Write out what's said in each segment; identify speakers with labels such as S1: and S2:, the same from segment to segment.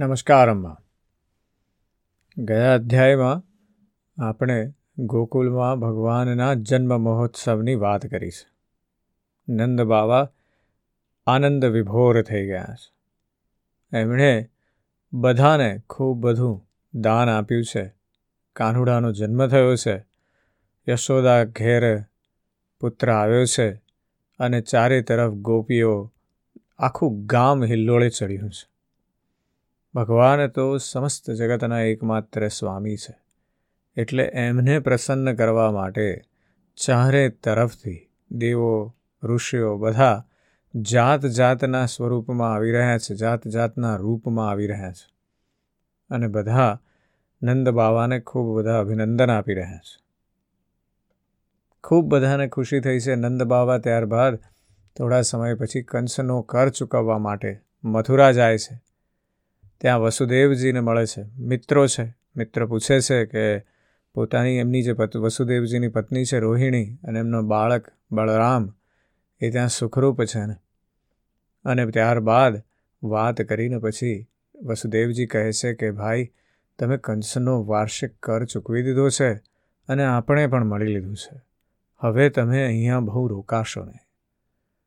S1: નમસ્કાર, અમ્મા. ગયા અધ્યાયમાં આપણે ગોકુલમાં ભગવાનના જન્મ મહોત્સવની વાત કરી છે નંદ બાવા આનંદ વિભોર થઈ ગયા છે. એમણે બધાને ખૂબ બધું દાન આપ્યું છે. કાનુડાનો જન્મ થયો છે. યશોદા ઘેર પુત્ર આવ્યો છે અને ચારે તરફ ગોપીઓ આખું ગામ હિલ્લોળે ચડ્યું છે. ભગવાન તો સમસ્ત જગતના એકમાત્ર સ્વામી છે. એટલે એમને પ્રસન્ન કરવા માટે ચારે તરફથી દેવો, ઋષિઓ બધા જાત જાતના સ્વરૂપમાં આવી રહ્યા છે જાત જાતના રૂપમાં આવી રહ્યા છે. અને બધા નંદ બાવાને ખૂબ બધા અભિનંદન આપી રહ્યા છે. ખૂબ બધાને ખુશી થઈ છે નંદ બાવા ત્યારબાદ થોડા સમય પછી કંસનો કર ચૂકવવા માટે મથુરા જાય છે. ત્યાં વસુદેવજીને મળે છે. મિત્રો છે. મિત્ર પૂછે છે કે પોતાની એમની જે વસુદેવજીની પત્ની છે રોહિણી અને એમનો બાળક બળરામ, એ ત્યાં સુખરૂપ છે ને? અને ત્યારબાદ વાત કરીને પછી વસુદેવજી કહે છે કે, ભાઈ, તમે કંસનો વાર્ષિક કર ચૂકવી દીધો છે અને આપણે પણ મળી લીધું છે. હવે તમે અહીંયા બહુ રોકાશો નહીં.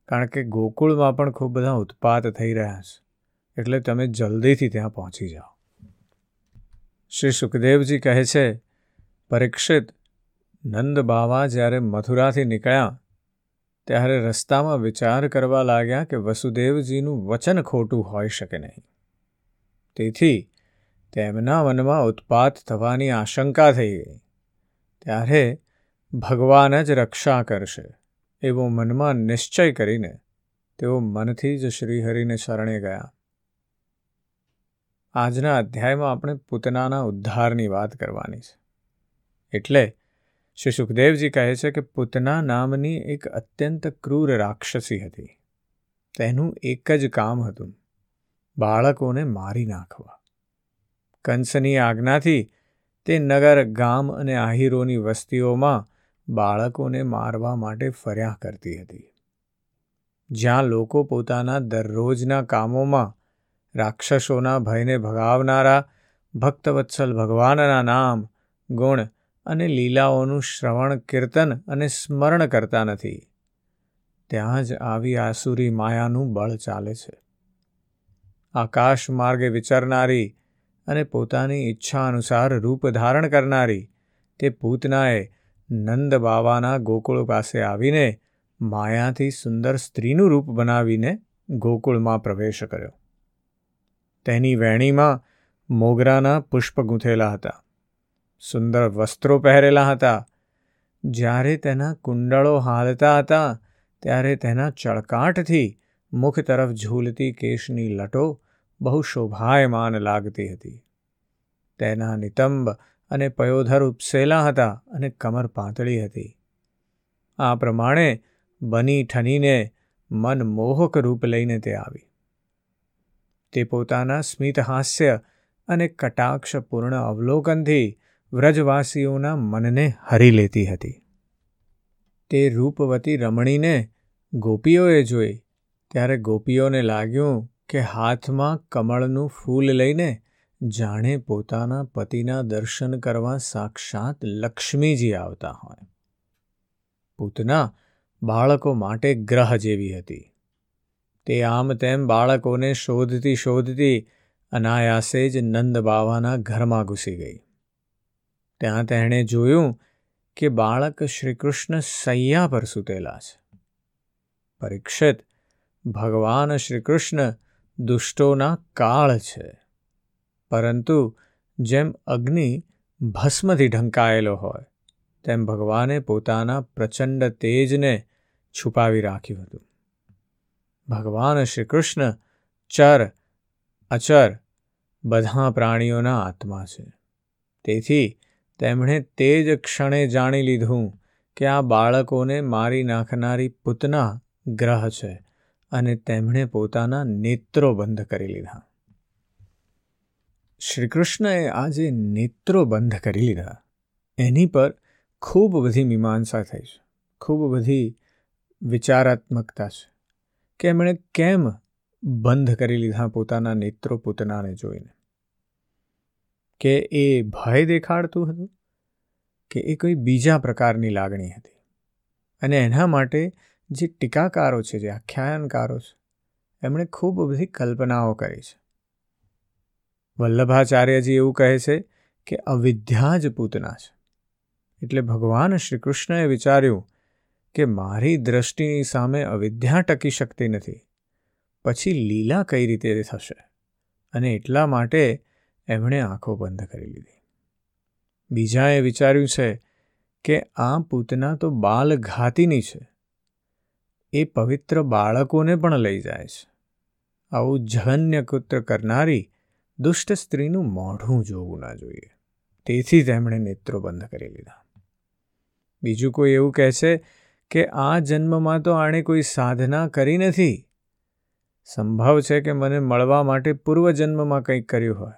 S1: કારણ કે ગોકુળમાં પણ ખૂબ બધા ઉત્પાત થઈ રહ્યા છે. એટલે તમે જલ્દીથી ત્યાં પહોંચી જાઓ. શ્રી સુખદેવજી કહે છે, પરીક્ષિત નંદ બાવા જ્યારે મથુરાથી નીકળ્યા, ત્યારે રસ્તામાં વિચાર કરવા લાગ્યા કે વસુદેવજીનું વચન ખોટું હોઈ શકે નહીં. તેથી તેમના મનમાં ઉત્પાત થવાની આશંકા થઈ ગઈ. ત્યારે ભગવાન જ રક્ષા કરશે એવો મનમાં નિશ્ચય કરીને તેઓ મનથી જ શ્રીહરિને શરણે ગયા. આજના અધ્યાયમાં આપણે પૂતનાના ઉદ્ધારની વાત કરવાની છે. એટલે શ્રી સુખદેવજી કહે છે કે પૂતના નામની એક અત્યંત ક્રૂર રાક્ષસી હતી. તેનું એક જ કામ હતું, બાળકોને મારી નાખવા. કંસની આજ્ઞાથી તે નગર, ગામ અને આહિરોની વસ્તીઓમાં બાળકોને મારવા માટે ફર્યા કરતી હતી. જ્યાં લોકો પોતાના દરરોજના કામોમાં રાક્ષસોના ભયને ભગાવનારા ભક્તવત્સલ ભગવાનના નામ, ગુણ અને લીલાઓનું શ્રવણ, કીર્તન અને સ્મરણ કરતા નથી. ત્યાં જ આવી આસુરી માયાનું બળ ચાલે છે. આકાશ માર્ગે વિચરનારી અને પોતાની ઈચ્છા અનુસાર રૂપ ધારણ કરનારી તે પૂતનાએ નંદ બાવાના ગોકુળ પાસે આવીને માયાથી સુંદર સ્ત્રીનું રૂપ બનાવીને ગોકુળમાં પ્રવેશ કર્યો. તેની વેણીમાં મોગરાના પુષ્પ ગૂંથેલા હતા. સુંદર વસ્ત્રો પહેરેલા હતા. જ્યારે તેના કુંડળો હાલતા હતા, ત્યારે તેના ચળકાટથી મુખ તરફ ઝૂલતી કેશની લટો બહુ શોભાયમાન લાગતી હતી. તેના નિતંબ અને પયોધર ઉપસેલા હતા અને કમર પાતળી હતી. આ પ્રમાણે બની ઠનીને મન મોહક રૂપ લઈને તે આવી. તે પોતાના સ્મિત હાસ્ય અને કટાક્ષપૂર્ણ અવલોકનથી વ્રજવાસીઓના મનને હરી લેતી હતી. તે રૂપવતી રમણીને ગોપીઓએ જોઈ, ત્યારે ગોપીઓને લાગ્યું કે હાથમાં કમળનું ફૂલ લઈને જાણે પોતાના પતિના દર્શન કરવા સાક્ષાત લક્ષ્મીજી આવતા હોય. પૂતના બાળકો માટે ગ્રહ જેવી હતી. તે આમ તેમ બાળકોને શોધતી શોધતી અનાયાસે જ નંદ બાવાના ઘરમાં ઘૂસી ગઈ. ત્યાં તેણે જોયું કે બાળક શ્રીકૃષ્ણ સૈયા પર સૂતેલા છે. પરીક્ષિત ભગવાન શ્રીકૃષ્ણ દુષ્ટોના કાળ છે. પરંતુ જેમ અગ્નિ ભસ્મથી ઢંકાયેલો હોય, તેમ ભગવાને પોતાના પ્રચંડ તેજને છુપાવી રાખ્યું હતું. ભગવાન શ્રી કૃષ્ણ ચર, અચર બધા પ્રાણીઓના આત્મા છે. તેથી તેમણે તે જ ક્ષણે જાણી લીધું કે આ બાળકોને મારી નાખનારી પૂતના ગ્રહ છે અને તેમણે પોતાના નેત્રો બંધ કરી લીધા. શ્રીકૃષ્ણએ આ જે નેત્રો બંધ કરી લીધા, એની પર ખૂબ બધી મીમાંસા થઈ છે. ખૂબ બધી વિચારાત્મકતા છે. કે એમણે કેમ બંધ કરી લીધા પોતાના નેત્રો પૂતનાને જોઈને? કે એ ભય દેખાડતું હતું? કે એ કોઈ બીજા પ્રકારની લાગણી હતી? અને એના માટે જે ટીકાકારો છે, જે આખ્યાયનકારો છે, એમણે ખૂબ બધી કલ્પનાઓ કરી છે. વલ્લભાચાર્યજી એવું કહે છે કે અવિદ્યા જ પૂતના છે. એટલે ભગવાન શ્રી કૃષ્ણએ વિચાર્યું કે મારી દ્રષ્ટિની સામે અવિદ્યા ટકી શકતી નથી. પછી લીલા કઈ રીતે થશે? અને એટલા માટે એમણે આંખો બંધ કરી લીધી. બીજાએ વિચાર્યું છે કે આ પૂતના તો બાલઘાતીની છે. એ પવિત્ર બાળકોને પણ લઈ જાય છે. આવું જઘન્ય કૃત્ય કરનારી દુષ્ટ સ્ત્રીનું મોઢું જોવું ના જોઈએ. તેથી તેમણે નેત્રો બંધ કરી લીધા. બીજું કોઈ એવું કહે છે કે આ જન્મમાં તો આણે કોઈ સાધના કરી નથી. સંભવ છે કે મને મળવા માટે પૂર્વજન્મમાં કંઈક કર્યું હોય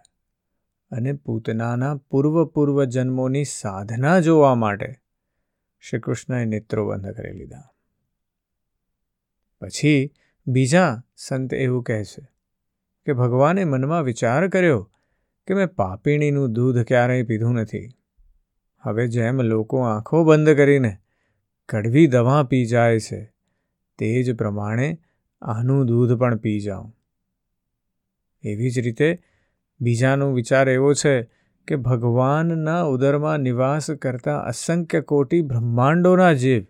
S1: અને પૂતનાના પૂર્વ પૂર્વ જન્મોની સાધના જોવા માટે શ્રી કૃષ્ણએ નેત્રો બંધ કરી લીધા. પછી બીજા સંત એવું કહે છે કે ભગવાને મનમાં વિચાર કર્યો કે મેં પાપીણીનું દૂધ ક્યારેય પીધું નથી. હવે જેમ લોકો આંખો બંધ કરીને કડવી દવા પી જાય છે. તે જ પ્રમાણે આનું દૂધ પણ પી જાઉં. એવી જ રીતે બીજાનો વિચાર એવો છે કે ભગવાનના ઉદરમાં નિવાસ કરતા અસંખ્ય કોટી બ્રહ્માંડોના જીવ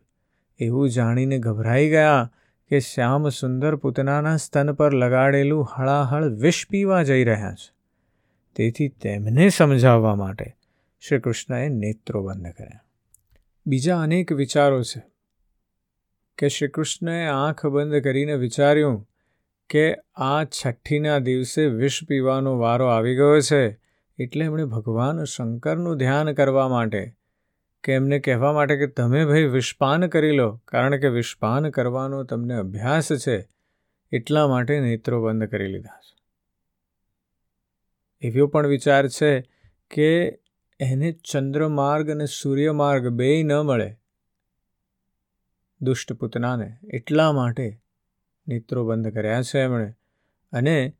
S1: એવું જાણીને ગભરાઈ ગયા કે શ્યામ સુંદર પૂતનાના સ્તન પર લગાડેલું હળાહળ વિષ પીવા જઈ રહ્યા છે. તેથી તેમને સમજાવવા માટે શ્રી કૃષ્ણએ નેત્રો બંધ કર્યા. બીજા અનેક વિચારો છે કે શ્રી કૃષ્ણએ આંખ બંધ કરીને વિચાર્યું કે આ છઠ્ઠીના દિવસે વિષ પીવાનો વારો આવી ગયો છે એટલે એમણે ભગવાન શંકરનું ધ્યાન કરવા માટે કે એમને કહેવા માટે કે તમે ભાઈ વિષપાન કરી લો, કારણ કે વિષપાન કરવાનો તમને અભ્યાસ છે, એટલા માટે નેત્રો બંધ કરી લીધા છે. એવો પણ વિચાર છે કે એને ચંદ્રમાર્ગ અને સૂર્યમાર્ગ બેય ન મળે. દુષ્ટ પૂતનાને એટલા માટે નેત્રો બંધ કર્યા છે એમણે. અને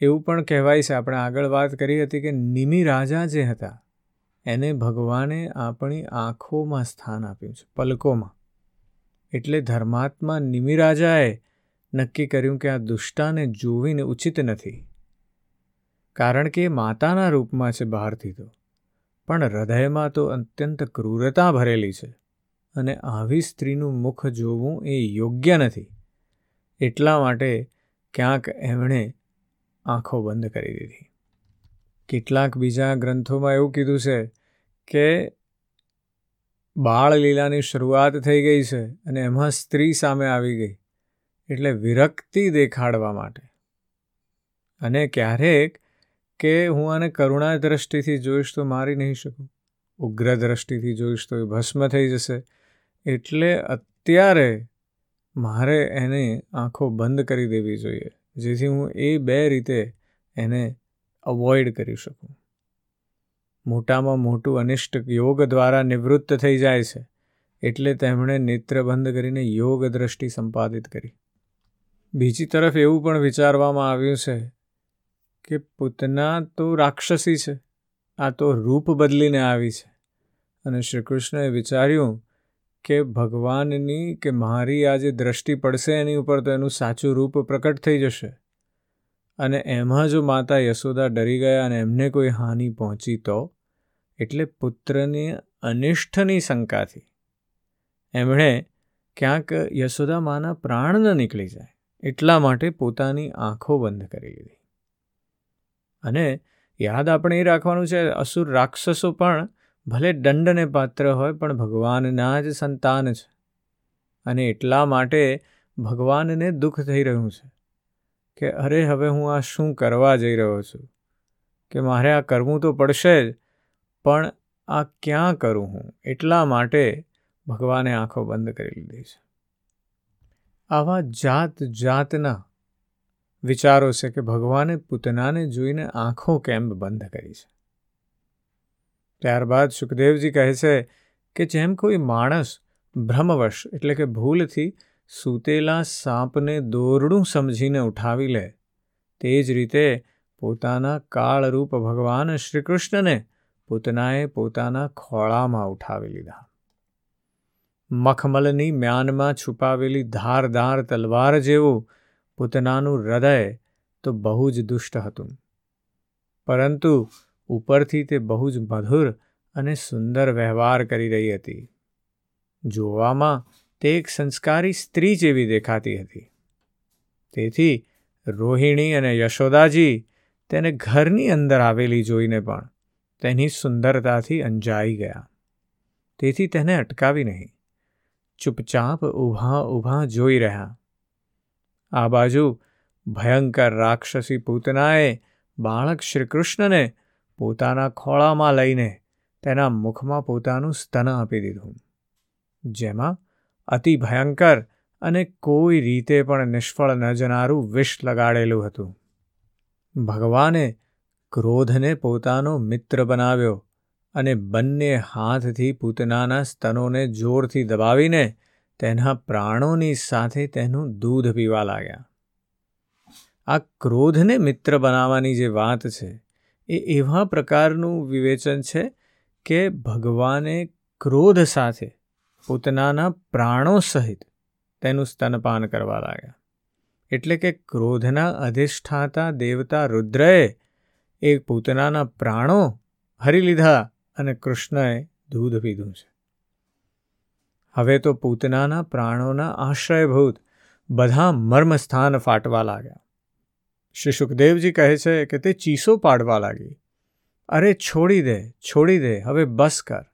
S1: એવું પણ કહેવાય છે, આપણે આગળ વાત કરી હતી કે નિમિ રાજા જે હતા, એને ભગવાને આપણી આંખોમાં સ્થાન આપ્યું છે, પલકોમાં. એટલે ધર્માત્મા નિમિ રાજાએ નક્કી કર્યું કે આ દુષ્ટાને જોવીને ઉચિત નથી. કારણ કે એ માતાના રૂપમાં છે બહારથી તો. પણ હૃદયમાં તો અત્યંત ક્રૂરતા ભરેલી છે અને આવી સ્ત્રીનું મુખ જોવું એ યોગ્ય નથી. એટલા માટે ક્યાંક એમણે આંખો બંધ કરી દીધી. કેટલાક બીજા ગ્રંથોમાં એવું કીધું છે કે બાળલીલાની શરૂઆત થઈ ગઈ છે અને એમાં સ્ત્રી સામે આવી ગઈ, એટલે વિરક્તિ દેખાડવા માટે. અને ક્યારેક કે હું આને કરુણા દ્રષ્ટિથી જોઈશ તો મારી નહીં શકું. ઉગ્ર દ્રષ્ટિથી જોઈશ તો એ ભસ્મ થઈ જશે. એટલે અત્યારે મારે એને આંખો બંધ કરી દેવી જોઈએ, જેથી હું એ બે રીતે એને અવોઇડ કરી શકું. મોટામાં મોટું અનિષ્ટ યોગ દ્વારા નિવૃત્ત થઈ જાય છે, એટલે તેમણે નેત્ર બંધ કરીને યોગ દ્રષ્ટિ સંપાદિત કરી. બીજી તરફ એવું પણ વિચારવામાં આવ્યું છે કે પૂતના તો રાક્ષસી છે. આ તો રૂપ બદલીને આવી છે. અને શ્રી કૃષ્ણએ વિચાર્યું કે ભગવાનની કે મારી આ જે દ્રષ્ટિ પડશે એની ઉપર તો એનું સાચું રૂપ પ્રકટ થઈ જશે. અને એમાં જો માતા યશોદા ડરી ગયા અને એમને કોઈ હાનિ પહોંચી તો? એટલે પુત્રની અનિષ્ઠની શંકાથી. એમણે ક્યાંક યશોદા માના પ્રાણ ન નીકળી જાય, એટલા માટે પોતાની આંખો બંધ કરી લીધી. અને યાદ આપણે એ રાખવાનું છે, અસુર રાક્ષસો પણ ભલે દંડને પાત્ર હોય, પણ ભગવાનના જ સંતાન છે. અને એટલા માટે ભગવાનને દુઃખ થઈ રહ્યું છે કે, અરે, હવે હું આ શું કરવા જઈ રહ્યો છું? કે મારે આ કરવું તો પડશે જ, પણ આ ક્યાં કરું હું? એટલા માટે ભગવાને આંખો બંધ કરી લીધી છે. આવા જાત જાતના વિચારો છે કે ભગવાને પૂતનાને જોઈને આંખો કેમ બંધ કરી છે? ત્યારબાદ સુખદેવજી કહે છે કે જેમ કોઈ માણસ ભ્રમવશ એટલે કે ભૂલથી સૂતેલા સાપને દોરડું સમજીને ઉઠાવી લે, તે જ રીતે પોતાના કાળરૂપ ભગવાન શ્રીકૃષ્ણને પૂતનાએ પોતાના ખોળામાં ઉઠાવી લીધા. મખમલની મ્યાનમાં છુપાવેલી ધારદાર તલવાર જેવું પૂતનાનું હૃદય તો બહુ જ દુષ્ટ હતું. પરંતુ ઉપરથી તે બહુ જ મધુર અને સુંદર વ્યવહાર કરી રહી હતી. જોવામાં તે એક સંસ્કારી સ્ત્રી જેવી દેખાતી હતી. તેથી રોહિણી અને યશોદાજી તેને ઘરની અંદર આવેલી જોઈને પણ તેની સુંદરતાથી અંજાઈ ગયા. તેથી તેને અટકાવી નહીં. ચૂપચાપ ઊભા ઊભા જોઈ રહ્યા. આ બાજુ ભયંકર રાક્ષસી પૂતનાએ બાળક શ્રીકૃષ્ણને પોતાના ખોળામાં લઈને તેના મુખમાં પોતાનું સ્તન આપી દીધું. જેમાં અતિ ભયંકર અને કોઈ રીતે પણ નિષ્ફળ ન જનારું વિષ લગાડેલું હતું. ભગવાને ક્રોધને પોતાનો મિત્ર બનાવ્યો અને બંને હાથથી પૂતનાના સ્તનોને જોરથી દબાવીને તેના પ્રાણોની સાથે તેનું દૂધ પીવા લાગ્યા. આ ક્રોધને મિત્ર બનાવવાની જે વાત છે, એ એવા પ્રકારનું વિવેચન છે કે ભગવાને ક્રોધ સાથે પૂતનાના પ્રાણો સહિત તેનું સ્તનપાન કરવા લાગ્યા. એટલે કે ક્રોધના અધિષ્ઠાતા દેવતા રુદ્રએ એ પૂતનાના પ્રાણો હરી લીધા અને કૃષ્ણએ દૂધ પીધું છે. હવે તો પૂતનાના પ્રાણોના આશ્રયભૂત બધા મર્મસ્થાન ફાટવા લાગ્યા. શ્રી સુખદેવજી કહે છે કે તે ચીસો પાડવા લાગી. અરે છોડી દે છોડી દે, હવે બસ કર.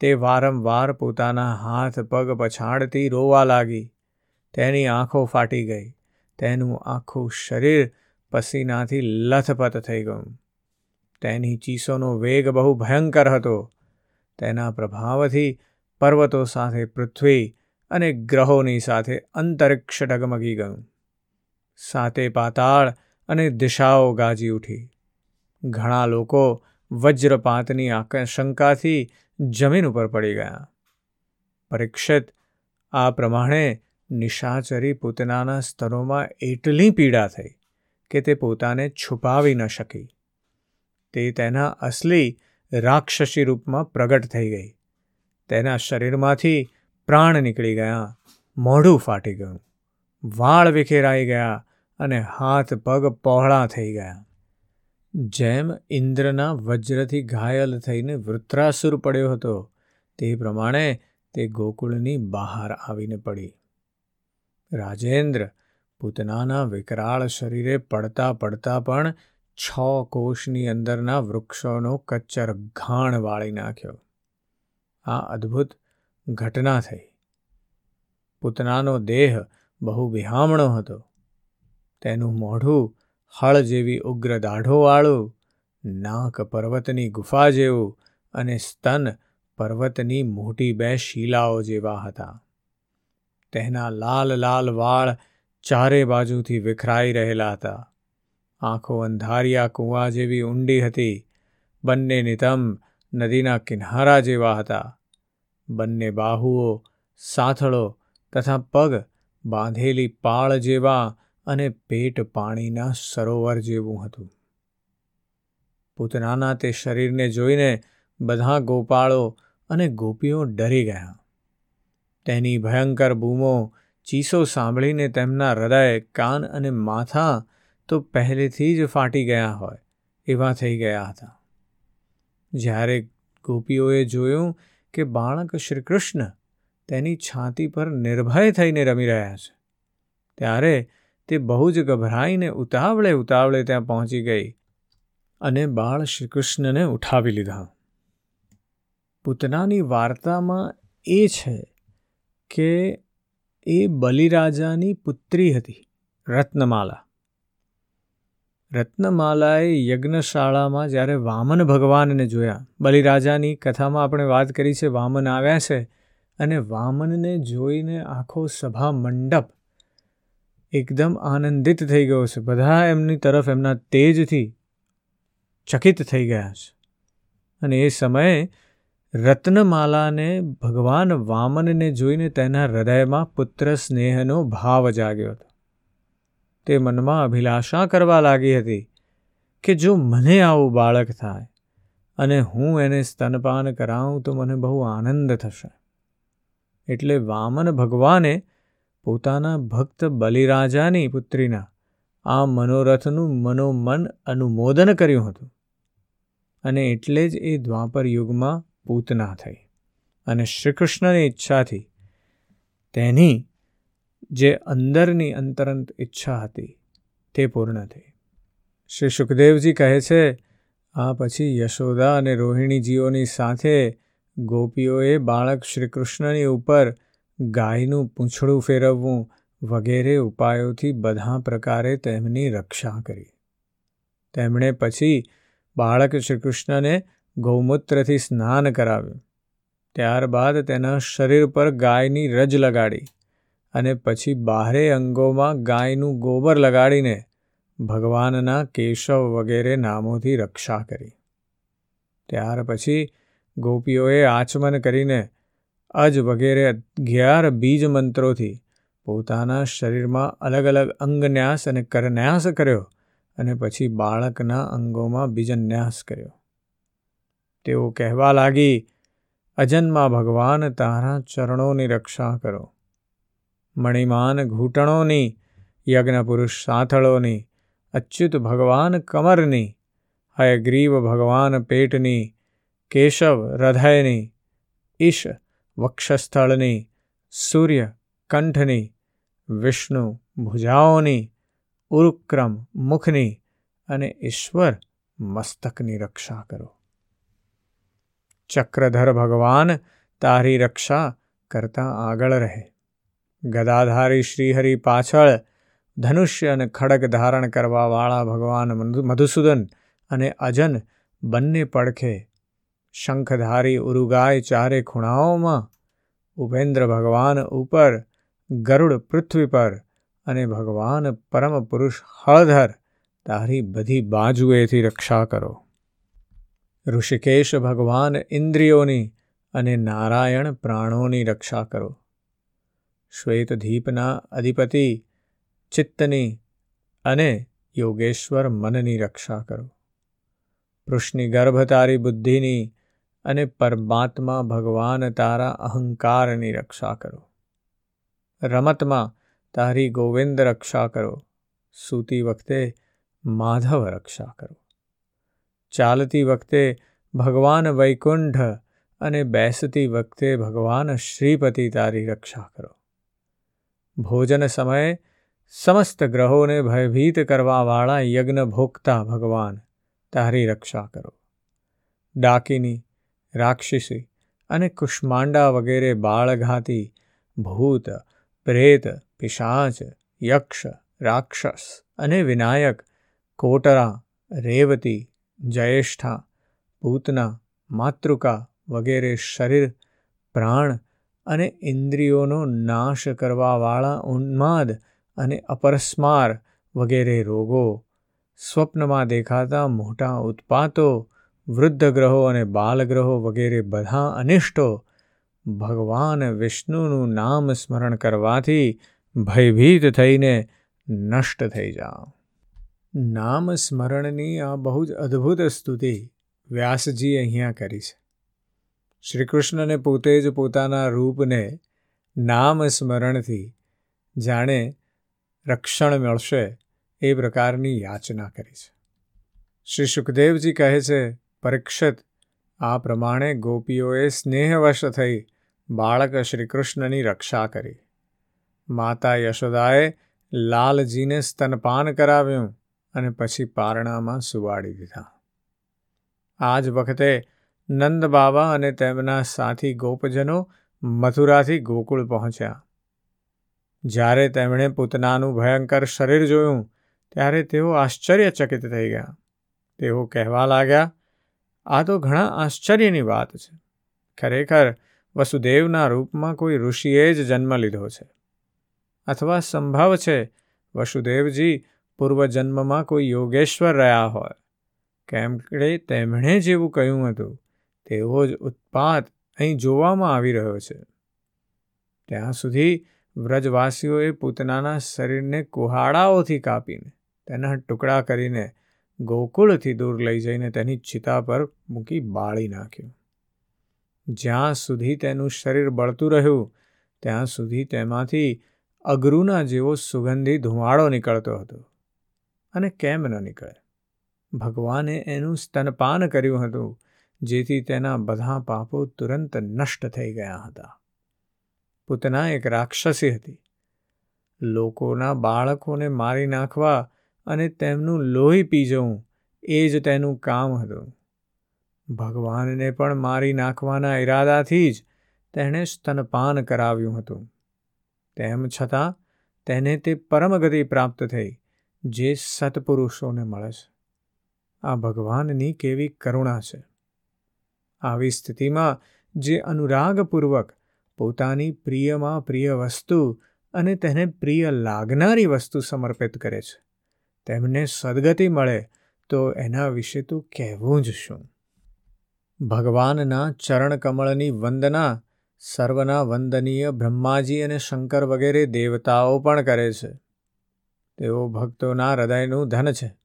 S1: તે વારંવાર પોતાના હાથ પગ પછાડતી રોવા લાગી. તેની આંખો ફાટી ગઈ. તેનું આખું શરીર પસીનાથી લથપથ થઈ ગયું. તેની ચીસોનો વેગ બહુ ભયંકર હતો. તેના પ્રભાવથી પર્વતો સાથે પૃથ્વી અને ગ્રહોની સાથે અંતરિક્ષ ડગમગી ગયું. સાતે પાતાળ અને દિશાઓ ગાજી ઉઠી. ઘણા લોકો વજ્રપાતની આશંકાથી જમીન ઉપર પડી ગયા. પરીક્ષિત, આ પ્રમાણે નિશાચરી પૂતનાના સ્તરોમાં એટલી પીડા થઈ કે તે પોતાને છુપાવી ન શકી. તે તેના અસલી રાક્ષસી રૂપમાં પ્રગટ થઈ ગઈ. તેના શરીરમાંથી પ્રાણ નીકળી ગયા, મોઢું ફાટી ગયું, વાળ વિખેરાઈ ગયા અને હાથ પગ પહોળા થઈ ગયા. જેમ ઇન્દ્રના વજ્રથી ઘાયલ થઈને વૃત્રાસુર પડ્યો હતો, તે પ્રમાણે તે ગોકુળની બહાર આવીને પડી. રાજેન્દ્ર પૂતનાના વિકરાળ શરીરે પડતા પડતા પણ છ કોષની અંદરના વૃક્ષોનો કચ્ચર ઘાણ વાળી નાખ્યો. આ અદ્ભુત ઘટના થઈ. પૂતનાનો દેહ બહુ વિહામણો હતો. તેનું મોઢું હળ જેવી ઉગ્ર દાઢોવાળું, નાક પર્વતની ગુફા જેવું અને સ્તન પર્વતની મોટી બે શીલાઓ જેવા હતા. તેના લાલ લાલ વાળ ચારે બાજુથી વિખરાઈ રહેલા હતા. આંખો અંધારિયા કૂવા જેવી ઊંડી હતી. બંને નિતમ નદીના કિનારા જેવા હતા. બંને બાહુઓ, સાથળો તથા પગ બાંધેલી પાળ જેવા અને પેટ પાણીના સરોવર જેવું હતું. પૂતનાના તે શરીરને જોઈને બધા ગોપાળો અને ગોપીઓ ડરી ગયા. તેની ભયંકર બૂમો ચીસો સાંભળીને તેમના હૃદય કાન અને માથા તો પહેલેથી જ ફાટી ગયા હોય એવા થઈ ગયા હતા. જ્યારે ગોપીઓએ જોયું કે બાળક શ્રીકૃષ્ણ તેની છાતી પર નિર્ભય થઈને રમી રહ્યા છે, ત્યારે તે બહુ જ ગભરાઈને ઉતાવળે ઉતાવળે ત્યાં પહોંચી ગઈ અને બાળ શ્રીકૃષ્ણને ઉઠાવી લીધા. પૂતનાની વાર્તામાં એ છે કે એ બલિરાજાની પુત્રી હતી રત્નમાલા. રત્નમાલાએ યજ્ઞશાળામાં જ્યારે વામન ભગવાનને જોયા, બલિરાજાની કથામાં આપણે વાત કરી છે, વામન આવ્યા છે અને વામનને જોઈને આખો સભા મંડપ એકદમ આનંદિત થઈ ગયો છે. બધા એમની તરફ એમના તેજથી ચકિત થઈ ગયા છે. અને એ સમયે રત્નમાલાને ભગવાન વામનને જોઈને તેના હૃદયમાં પુત્ર સ્નેહનો ભાવ જાગ્યો હતો. તે મનમાં અભિલાષા કરવા લાગી હતી કે જો મને આવું બાળક થાય અને હું એને સ્તનપાન કરાવું તો મને બહુ આનંદ થશે. એટલે વામન ભગવાને પોતાના ભક્ત બલિરાજાની પુત્રીના આ મનોરથનું મનોમન અનુમોદન કર્યું હતું અને એટલે જ એ દ્વાપર યુગમાં પૂતના થઈ અને શ્રીકૃષ્ણની ઈચ્છાથી તેની જે અંદરની અંતરંત ઈચ્છા હતી, તે પૂર્ણ થઈ. શ્રી સુખદેવજી કહે છે, આ પછી યશોદા અને રોહિણીજીઓની સાથે ગોપીઓએ બાળક શ્રીકૃષ્ણની ઉપર ગાયનું પૂંછડું ફેરવવું વગેરે ઉપાયોથી બધા પ્રકારે તેમની રક્ષા કરી. તેમણે પછી બાળક શ્રીકૃષ્ણને ગૌમૂત્રથી સ્નાન કરાવ્યું. ત્યારબાદ તેના શરીર પર ગાયની રજ લગાડી. અને પછી બાહરે અંગોમાં ગાયનું ગોબર લગાડીને ભગવાનના કેશવ વગેરે નામોથી રક્ષા કરી. ત્યાર પછી ગોપીઓએ આચમન કરીને અજ વગેરે અગિયાર બીજ મંત્રોથી પોતાના શરીરમાં અલગ અલગ અંગન્યાસ અને કરન્યાસ કર્યો અને પછી બાળકના અંગોમાં બીજન્યાસ કર્યો. તેઓ કહેવા લાગી, અજન્મા ભગવાન, તારા ચરણોની રક્ષા કરો. મણિમાન ઘૂંટણોની, યજ્ઞપુરુષ સાથળોની, અચ્યુત ભગવાન કમરની, હયગ્રીવ ભગવાન પેટની, કેશવ હૃદયની, ઈશ વક્ષસ્થળની, સૂર્ય કંઠની, વિષ્ણુ ભુજાઓની, ઉરુક્રમ મુખની અને ઈશ્વર મસ્તકની રક્ષા કરો. ચક્રધર ભગવાન તારી રક્ષા કરતા આગળ રહે. ગદાધારી શ્રીહરિ પાછળ ધનુષ્ય અને ખડગ ધારણ કરવાવાળા ભગવાન મધુસૂદન અને અજન બંને પડખે શંખધારી ઉરુગાય ચારે ખૂણાઓમાં ઉપેન્દ્ર ભગવાન ઉપર, ગરુડ પૃથ્વી પર અને ભગવાન પરમ પુરુષ હળધર તારી બધી બાજુએથી રક્ષા કરો. ઋષિકેશ ભગવાન ઇન્દ્રિયોની અને નારાયણ પ્રાણોની રક્ષા કરો. શ્વેતધીપના અધિપતિ ચિત્તની અને યોગેશ્વર મનની રક્ષા કરો. પૃષ્ણની ગર્ભ તારી બુદ્ધિની અને પરમાત્મા ભગવાન તારા અહંકારની રક્ષા કરો. રમતમાં તારી ગોવિંદ રક્ષા કરો. સૂતી વખતે માધવ રક્ષા કરો. ચાલતી વખતે ભગવાન વૈકુંઠ અને બેસતી વખતે ભગવાન શ્રીપતિ તારી રક્ષા કરો. ભોજન સમયે સમસ્ત ગ્રહોને ભયભીત કરવાવાળા યજ્ઞ ભોગતા ભગવાન, તારી રક્ષા કરો. ડાકીની, રાક્ષસી અને કુષ્માંડા વગેરે બાળઘાતી ભૂત, પ્રેત, પિશાચ, યક્ષ, રાક્ષસ અને વિનાયક, કોટરા, રેવતી, જયેષ્ઠા, પૂતના, માતૃકા વગેરે શરીર, પ્રાણ અને ઇન્દ્રિયોનો નાશ કરવાવાળા ઉન્માદ અને અપરસ્માર વગેરે રોગો, સ્વપ્નમાં દેખાતા મોટા ઉત્પાતો, વૃદ્ધ ગ્રહો અને બાલગ્રહો વગેરે બધા અનિષ્ટો, ભગવાન વિષ્ણુનું નામ સ્મરણ કરવાથી ભયભીત થઈને નષ્ટ થઈ જાઓ. નામ સ્મરણની આ બહુ જ અદ્ભુત સ્તુતિ વ્યાસજી અહીંયા કરી છે. શ્રીકૃષ્ણને પોતે જ પોતાના રૂપને નામ સ્મરણથી જાણે રક્ષણ મળશે એ પ્રકારની યાચના કરી છે. શ્રી સુખદેવજી કહે છે, પરીક્ષિત, આ પ્રમાણે ગોપીઓએ સ્નેહવશ થઈ બાળક શ્રીકૃષ્ણની રક્ષા કરી. માતા યશોદાએ લાલજીને સ્તનપાન કરાવ્યું અને પછી પારણામાં સુવાડી દીધા. આ જ વખતે નંદ બાબા અને તેમના સાથી ગોપજનો મથુરાથી ગોકુળ પહોંચ્યા. જ્યારે તેમણે પૂતનાનું ભયંકર શરીર જોયું, ત્યારે તેઓ આશ્ચર્યચકિત થઈ ગયા. તેઓ કહેવા લાગ્યા, આ તો ઘણા આશ્ચર્યની વાત છે. ખરેખર, વસુદેવના રૂપમાં કોઈ ઋષિએ જ જન્મ લીધો છે. અથવા સંભવ છે, વસુદેવજી પૂર્વજન્મમાં કોઈ યોગેશ્વર રહ્યા હોય. કેમ કે તેમણે જેવું કહ્યું હતું. તેવો જ ઉત્પાત અહીં જોવામાં આવી રહ્યો છે. ત્યાં સુધી વ્રજવાસીઓએ પૂતનાના શરીરને કુહાડાઓથી કાપીને, તેના ટુકડા કરીને ગોકુળથી દૂર લઈ જઈને તેની ચિતા પર મૂકી બાળી નાખ્યું. જ્યાં સુધી તેનું શરીર બળતું રહ્યું, ત્યાં સુધી તેમાંથી અગરુના જેવો સુગંધી ધુમાડો નીકળતો હતો અને કેમ ન નીકળે. ભગવાને એનું સ્તનપાન કર્યું હતું જેથી તેના બધા પાપો તુરંત નષ્ટ થઈ ગયા હતા. પૂતના એક રાક્ષસી હતી. લોકોના બાળકોને મારી નાખવા અને તેમનું લોહી પી જવું એ જ તેનું કામ હતું. ભગવાનને પણ મારી નાખવાના ઈરાદાથી જ તેણે સ્તનપાન કરાવ્યું હતું. તેમ છતાં તેને તે પરમગતિ પ્રાપ્ત થઈ, જે સત્પુરુષોને મળે છે. આ ભગવાનની કેવી કરુણા છે. આવી સ્થિતિમાં જે અનુરાગપૂર્વક પોતાની પ્રિયમાં પ્રિય વસ્તુ અને તેને પ્રિય લાગનારી વસ્તુ સમર્પિત કરે છે. તેમને સદગતિ મળે તો એના વિશે તો કહેવું જ શું? ભગવાનના ચરણકમળની વંદના સર્વના વંદનીય બ્રહ્માજી અને શંકર વગેરે દેવતાઓ પણ કરે છે. તેઓ ભક્તોના હૃદયનું ધન છે.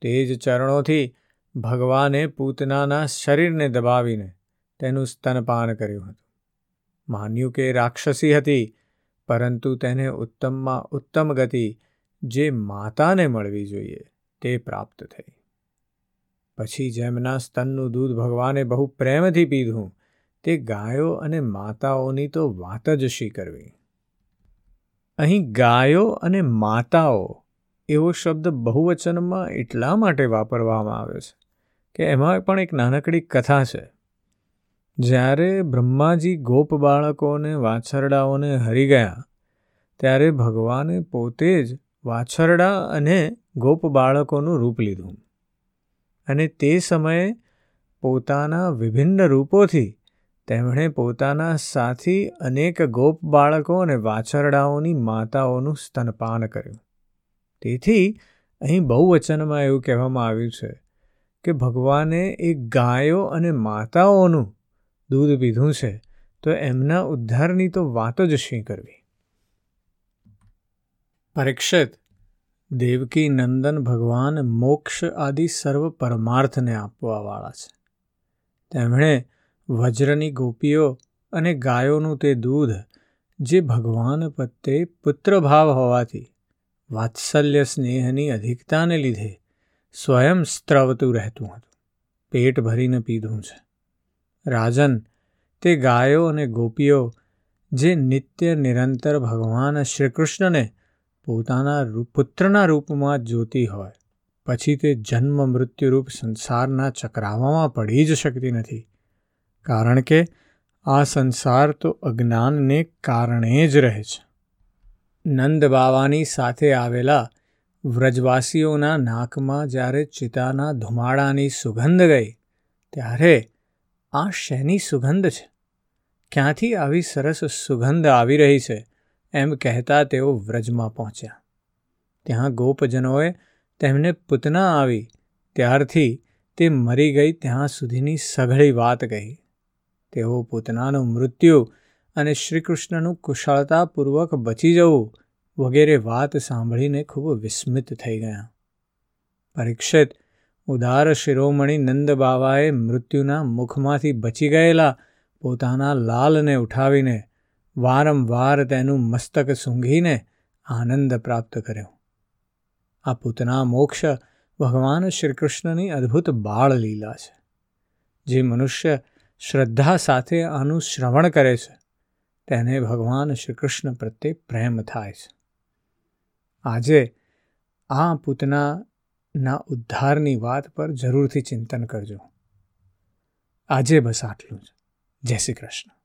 S1: તે જ ચરણોથી ભગવાને પૂતનાના શરીરને દબાવીને તેનું સ્તનપાન કર્યું હતું. માન્યું કે રાક્ષસી હતી, પરંતુ તેને ઉત્તમમાં ઉત્તમ ગતિ જે માતાને મળવી જોઈએ તે પ્રાપ્ત થઈ. પછી જેમના સ્તનનું દૂધ ભગવાને બહુ પ્રેમથી પીધું, તે ગાયો અને માતાઓની તો વાત જ શી કરવી અહીં ગાયો અને માતાઓ એવો શબ્દ બહુવચનમાં એટલા માટે વાપરવામાં આવે છે કે એમાં પણ એક નાનકડી કથા છે. જ્યારે બ્રહ્માજી ગોપ બાળકોને વાછરડાઓને હરી ગયા, ત્યારે ભગવાને પોતે જ વાછરડા અને ગોપ બાળકોનું રૂપ લીધું. અને તે સમયે પોતાના વિભિન્ન રૂપોથી તેમણે પોતાના સાથી અનેક ગોપ બાળકો અને વાછરડાઓની માતાઓનું સ્તનપાન કર્યું. તેથી અહીં બહુવચનમાં એવું કહેવામાં આવ્યું છે કે ભગવાને એ ગાયો અને માતાઓનું દૂધ પીધું છે, તો એમના ઉદ્ધારની તો વાત જ શી કરવી? પરીક્ષિત, દેવકી નંદન ભગવાન મોક્ષ આદિ સર્વ પરમાર્થને આપવાવાળા છે. તેમણે વજ્રની ગોપીઓ અને ગાયોનું તે દૂધ, જે ભગવાન પ્રત્યે પુત્રભાવ હોવાથી, વાત્સલ્ય સ્નેહની અધિકતાને લીધે સ્વયં સ્ત્રવતું રહેતું હતું. પેટ ભરીને પીધું છે. રાજન, તે ગાયો અને ગોપીઓ, જે નિત્ય નિરંતર ભગવાન શ્રીકૃષ્ણને પોતાના પુત્રના રૂપમાં જોતી હોય, પછી તે જન્મ મૃત્યુરૂપ સંસારના ચક્રાવામાં પડી જ શકતી નથી. કારણ કે, આ સંસાર તો અજ્ઞાનને કારણે જ રહે છે. નંદ બાવાની સાથે આવેલા વ્રજવાસીઓના નાકમાં જ્યારે ચિતાના ધુમાડાની સુગંધ ગઈ, ત્યારે આ શેની સુગંધ છે? ક્યાંથી આવી સરસ સુગંધ આવી રહી છે? એમ કહેતા તેઓ વ્રજમાં પહોંચ્યા. ત્યાં ગોપજનોએ તેમને પૂતના આવી, ત્યારથી તે મરી ગઈ ત્યાં સુધીની સઘળી વાત કહી. તેઓ પૂતનાનું મૃત્યુ અને શ્રીકૃષ્ણનું કુશળતાપૂર્વક બચી જવું વગેરે વાત સાંભળીને ખૂબ વિસ્મિત થઈ ગયા. પરીક્ષિત ઉદાર શિરોમણી નંદ બાવાએ મૃત્યુના મુખમાંથી બચી ગયેલા પોતાના લાલને ઉઠાવીને વારંવાર તેનું મસ્તક સૂંઘીને આનંદ પ્રાપ્ત કર્યો. આ પૂતના મોક્ષ ભગવાન શ્રીકૃષ્ણની અદ્ભુત બાળ લીલા છે, જે મનુષ્ય શ્રદ્ધા સાથે આનું શ્રવણ કરે છે. તેને ભગવાન શ્રીકૃષ્ણ પ્રત્યે પ્રેમ થાય છે. આજે આ પૂતનાના ઉદ્ધારની વાત પર જરૂરથી ચિંતન કરજો. આજે બસ આટલું જ. જય શ્રી કૃષ્ણ.